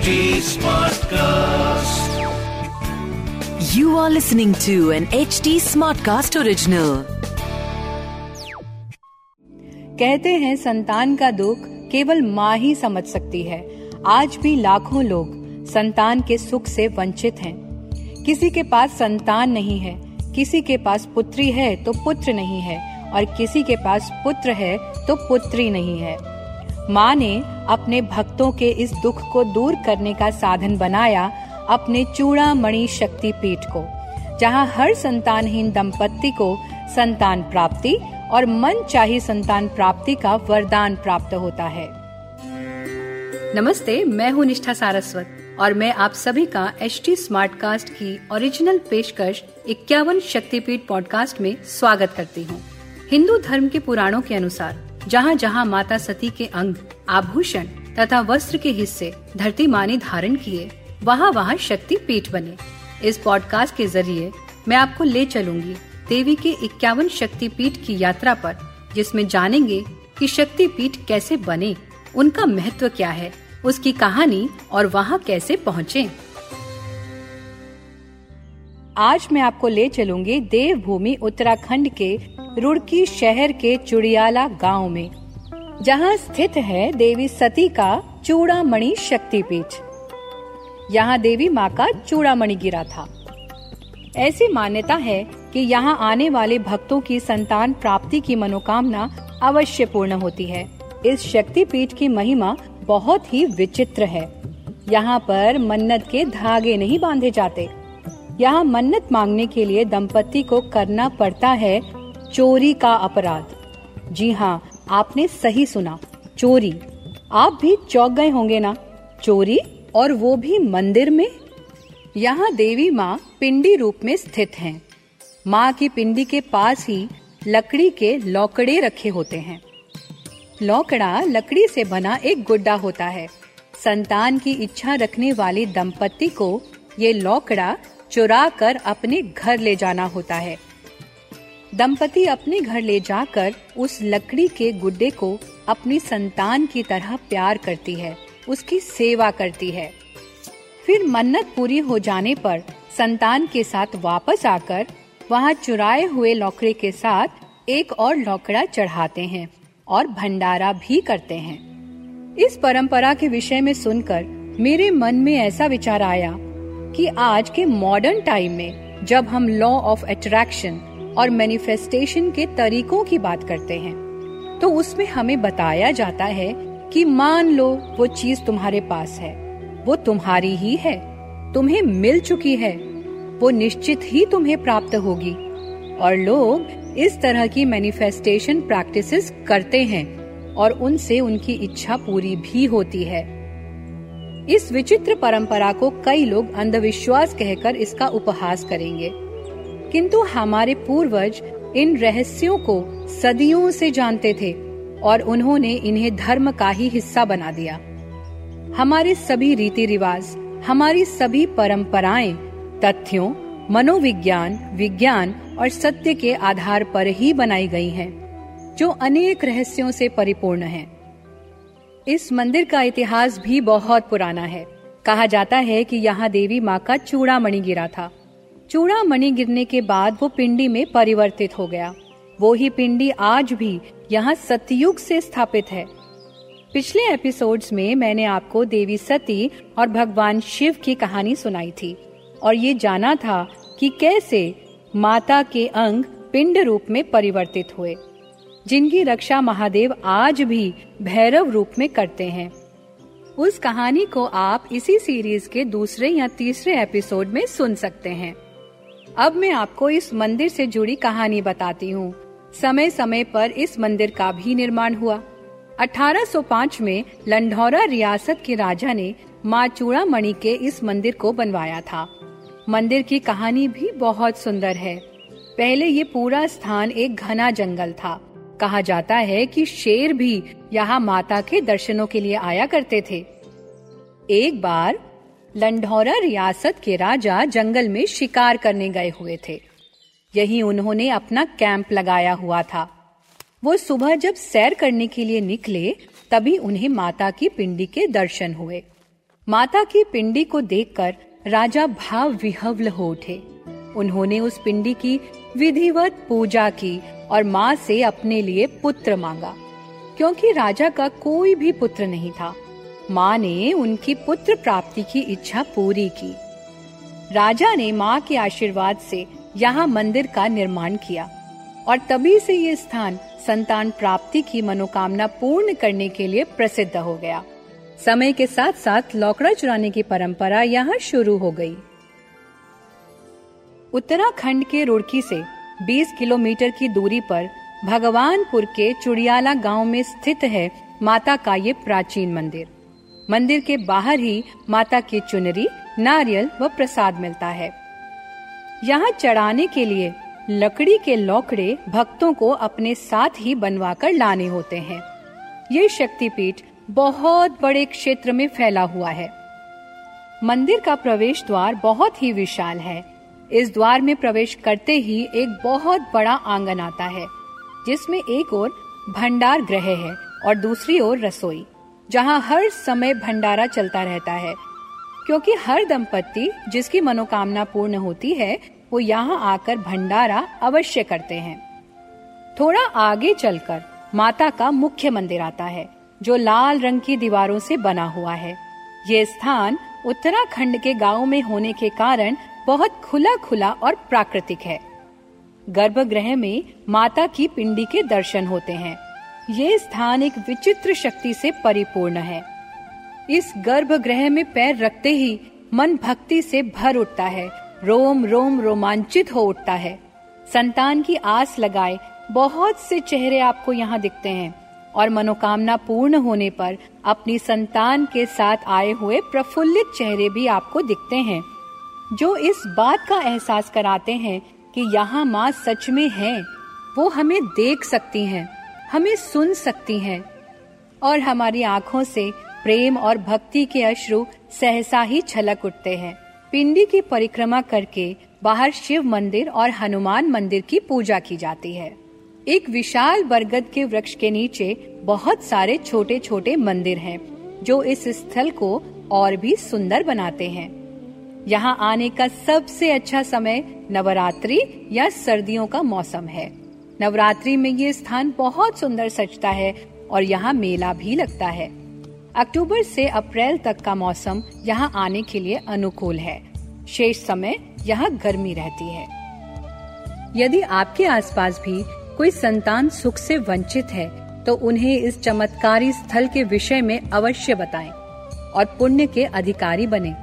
HD Smartcast. You are listening to an HD Smartcast original. कहते हैं संतान का दुख केवल माँ ही समझ सकती है आज भी लाखों लोग संतान के सुख से वंचित हैं। किसी के पास संतान नहीं है किसी के पास पुत्री है तो पुत्र नहीं है और किसी के पास पुत्र है तो पुत्री नहीं है माँ ने अपने भक्तों के इस दुख को दूर करने का साधन बनाया अपने चूड़ा मणि शक्ति पीठ को, जहाँ हर संतानहीन दंपत्ति को संतान प्राप्ति और मन चाही संतान प्राप्ति का वरदान प्राप्त होता है। नमस्ते, मैं हूँ निष्ठा सारस्वत और मैं आप सभी का एच टी स्मार्ट कास्ट की ओरिजिनल पेशकश इक्यावन शक्तिपीठ पॉडकास्ट में स्वागत करती हूँ। हिंदू धर्म के पुराणों के अनुसार जहाँ जहाँ माता सती के अंग, आभूषण तथा वस्त्र के हिस्से धरती माँ ने धारण किए, वहाँ वहाँ शक्ति पीठ बने। इस पॉडकास्ट के ज़रिए मैं आपको ले चलूँगी देवी के इक्यावन शक्ति पीठ की यात्रा पर, जिसमें जानेंगे कि शक्ति पीठ कैसे बने, उनका महत्व क्या है, उसकी कहानी और वहाँ कैसे पहुँचे। आज मैं आपको ले चलूँगी देवभूमि उत्तराखंड के रुड़की शहर के चुड़ियाला गाँव में, जहाँ स्थित है देवी सती का चूड़ामणि शक्तिपीठ। यहाँ देवी माँ का चूड़ामणि गिरा था। ऐसी मान्यता है कि यहाँ आने वाले भक्तों की संतान प्राप्ति की मनोकामना अवश्य पूर्ण होती है। इस शक्तिपीठ की महिमा बहुत ही विचित्र है। यहाँ पर मन्नत के धागे नहीं बांधे जाते। यहाँ मन्नत मांगने के लिए दंपति को करना पड़ता है चोरी का अपराध। जी हाँ आपने सही सुना, चोरी। आप भी चौक गए होंगे ना? चोरी और वो भी मंदिर में? यहाँ देवी माँ पिंडी रूप में स्थित हैं। माँ की पिंडी के पास ही लकड़ी के लौकड़े रखे होते हैं। लौकड़ा लकड़ी से बना एक गुड्डा होता है। संतान की इच्छा रखने वाले दंपति को ये लौकड़ा चुरा कर अपने घर ले जाना होता है। दंपति अपने घर ले जाकर उस लकड़ी के गुड्डे को अपनी संतान की तरह प्यार करती है, उसकी सेवा करती है। फिर मन्नत पूरी हो जाने पर संतान के साथ वापस आकर वहाँ चुराए हुए लौकड़े के साथ एक और लौकड़ा चढ़ाते हैं और भंडारा भी करते हैं। इस परंपरा के विषय में सुनकर मेरे मन में ऐसा विचार आया कि आज के मॉडर्न टाइम में जब हम लॉ ऑफ़ अट्रैक्शन और मैनिफेस्टेशन के तरीकों की बात करते हैं। तो उसमें हमें बताया जाता है कि मान लो वो चीज़ तुम्हारे पास है, वो तुम्हारी ही है, तुम्हें मिल चुकी है, वो निश्चित ही तुम्हें प्राप्त होगी। और लोग इस तरह की मैनिफेस्टेशन प्रैक्टिसेस करते हैं और उनसे उनकी इच्छा पूरी भी होती है। इस विचित्र परंपरा को कई लोग अंधविश्वास कहकर इसका उपहास करेंगे। किंतु हमारे पूर्वज इन रहस्यों को सदियों से जानते थे और उन्होंने इन्हें धर्म का ही हिस्सा बना दिया। हमारे सभी रीति रिवाज हमारी सभी परंपराएँ तथ्यों मनोविज्ञान विज्ञान और सत्य के आधार पर ही बनाई गई हैं, जो अनेक रहस्यों से परिपूर्ण हैं। इस मंदिर का इतिहास भी बहुत पुराना है। कहा जाता है कि यहाँ देवी माँ का चूड़ामणि गिरा था। चूड़ा मणि गिरने के बाद वो पिंडी में परिवर्तित हो गया। वो ही पिंडी आज भी यहाँ सतयुग से स्थापित है। पिछले एपिसोड्स में मैंने आपको देवी सती और भगवान शिव की कहानी सुनाई थी और ये जाना था कि कैसे माता के अंग पिंड रूप में परिवर्तित हुए, जिनकी रक्षा महादेव आज भी भैरव रूप में करते हैं। उस कहानी को आप इसी सीरीज़ के दूसरे या तीसरे एपिसोड में सुन सकते हैं। अब मैं आपको इस मंदिर से जुड़ी कहानी बताती हूँ। समय समय पर इस मंदिर का भी निर्माण हुआ। 1805 में लंढौरा रियासत के राजा ने माँ चूड़ामणि के इस मंदिर को बनवाया था। मंदिर की कहानी भी बहुत सुंदर है। पहले ये पूरा स्थान एक घना जंगल था। कहा जाता है कि शेर भी यहाँ माता के दर्शनों के लिए आया करते थे। एक बार लंढौरा रियासत के राजा जंगल में शिकार करने गए हुए थे। यही उन्होंने अपना कैंप लगाया हुआ था। वो सुबह जब सैर करने के लिए निकले, तभी उन्हें माता की पिंडी के दर्शन हुए। माता की पिंडी को देखकर राजा भाव विहवल हो उठे। उन्होंने उस पिंडी की विधिवत पूजा की और माँ से अपने लिए पुत्र मांगा, क्योंकि राजा का कोई भी पुत्र नहीं था। माँ ने उनकी पुत्र प्राप्ति की इच्छा पूरी की। राजा ने माँ के आशीर्वाद से यहाँ मंदिर का निर्माण किया और तभी से ये स्थान संतान प्राप्ति की मनोकामना पूर्ण करने के लिए प्रसिद्ध हो गया। समय के साथ साथ लौकड़ा चुराने की परंपरा यहाँ शुरू हो गई। उत्तराखंड के रुड़की से 20 किलोमीटर की दूरी पर भगवानपुर के चुड़ियाला गाँव में स्थित है माता का ये प्राचीन मंदिर। मंदिर के बाहर ही माता की चुनरी, नारियल व प्रसाद मिलता है। यहाँ चढ़ाने के लिए लकड़ी के लौकड़े भक्तों को अपने साथ ही बनवाकर लाने होते हैं। ये शक्तिपीठ बहुत बड़े क्षेत्र में फैला हुआ है। मंदिर का प्रवेश द्वार बहुत ही विशाल है। इस द्वार में प्रवेश करते ही एक बहुत बड़ा आँगन आता है, जिसमें एक ओर भंडार ग्रह है और दूसरी ओर रसोई। जहाँ हर समय भंडारा चलता रहता है। क्योंकि हर दंपत्ति जिसकी मनोकामना पूर्ण होती है, वो यहाँ आकर भंडारा अवश्य करते हैं। थोड़ा आगे चलकर माता का मुख्य मंदिर आता है, जो लाल रंग की दीवारों से बना हुआ है। ये स्थान उत्तराखंड के गाँव में होने के कारण बहुत खुला खुला और प्राकृतिक है। गर्भगृह में माता की पिंडी के दर्शन होते हैं। ये स्थान एक विचित्र शक्ति से परिपूर्ण है। इस गर्भगृह में पैर रखते ही मन भक्ति से भर उठता है रोम रोम रोमांचित हो उठता है। संतान की आस लगाए बहुत से चेहरे आपको यहाँ दिखते हैं और मनोकामना पूर्ण होने पर अपनी संतान के साथ आए हुए प्रफुल्लित चेहरे भी आपको दिखते हैं। जो इस बात का एहसास कराते हैं कि यहाँ माँ सच में है वो हमें देख सकती हैं, हमें सुन सकती हैं और हमारी आँखों से प्रेम और भक्ति के अश्रु सहसा ही छलक उठते हैं। पिंडी की परिक्रमा करके बाहर शिव मंदिर और हनुमान मंदिर की पूजा की जाती है। एक विशाल बरगद के वृक्ष के नीचे बहुत सारे छोटे छोटे मंदिर हैं, जो इस स्थल को और भी सुंदर बनाते हैं। यहाँ आने का सबसे अच्छा समय नवरात्रि या सर्दियों का मौसम है। नवरात्रि में ये स्थान बहुत सुंदर सजता है और यहाँ मेला भी लगता है। अक्टूबर से अप्रैल तक का मौसम यहाँ आने के लिए अनुकूल है। शेष समय यहाँ गर्मी रहती है। यदि आपके आसपास भी कोई संतान सुख से वंचित है तो उन्हें इस चमत्कारी स्थल के विषय में अवश्य बताएँ और पुण्य के अधिकारी बने।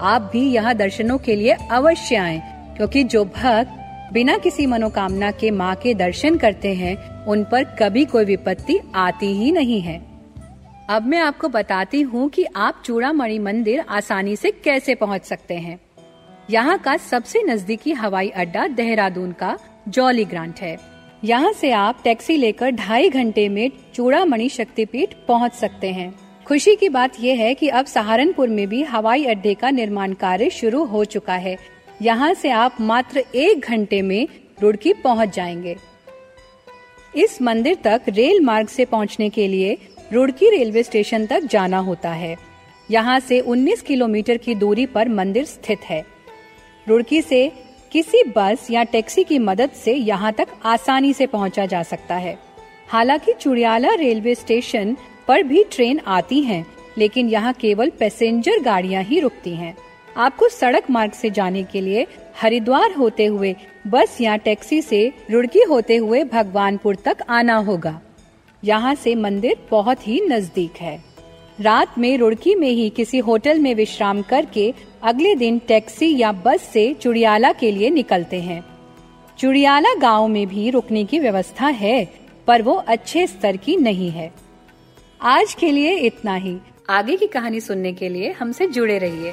आप भी यहाँ दर्शनों के लिए अवश्य आएँ, क्योंकि जो भक्त बिना किसी मनोकामना के माँ के दर्शन करते हैं, उन पर कभी कोई विपत्ति आती ही नहीं है। अब मैं आपको बताती हूँ कि आप चूड़ामणि मंदिर आसानी से कैसे पहुँच सकते हैं। यहाँ का सबसे नजदीकी हवाई अड्डा देहरादून का जॉली ग्रांट है। यहाँ से आप टैक्सी लेकर ढाई घंटे में चूड़ामणि शक्तिपीठ पहुँच सकते हैं। खुशी की बात यह है कि अब सहारनपुर में भी हवाई अड्डे का निर्माण कार्य शुरू हो चुका है यहाँ से आप मात्र एक घंटे में रुड़की पहुँच जाएँगे। इस मंदिर तक रेल मार्ग से पहुँचने के लिए रुड़की रेलवे स्टेशन तक जाना होता है। यहाँ से 19 किलोमीटर की दूरी पर मंदिर स्थित है। रुड़की से किसी बस या टैक्सी की मदद से यहाँ तक आसानी से पहुँचा जा सकता है। हालाँकि चुड़ियाला रेलवे स्टेशन पर भी ट्रेन आती हैं, लेकिन यहाँ केवल पैसेंजर गाड़ियाँ ही रुकती हैं। आपको सड़क मार्ग से जाने के लिए हरिद्वार होते हुए बस या टैक्सी से रुड़की होते हुए भगवानपुर तक आना होगा। यहाँ से मंदिर बहुत ही नज़दीक है। रात में रुड़की में ही किसी होटल में विश्राम करके अगले दिन टैक्सी या बस से चुड़ियाला के लिए निकलते हैं। चुड़ियाला गाँव में भी रुकने की व्यवस्था है, पर वो अच्छे स्तर की नहीं है। आज के लिए इतना ही। आगे की कहानी सुनने के लिए हमसे जुड़े रहिए।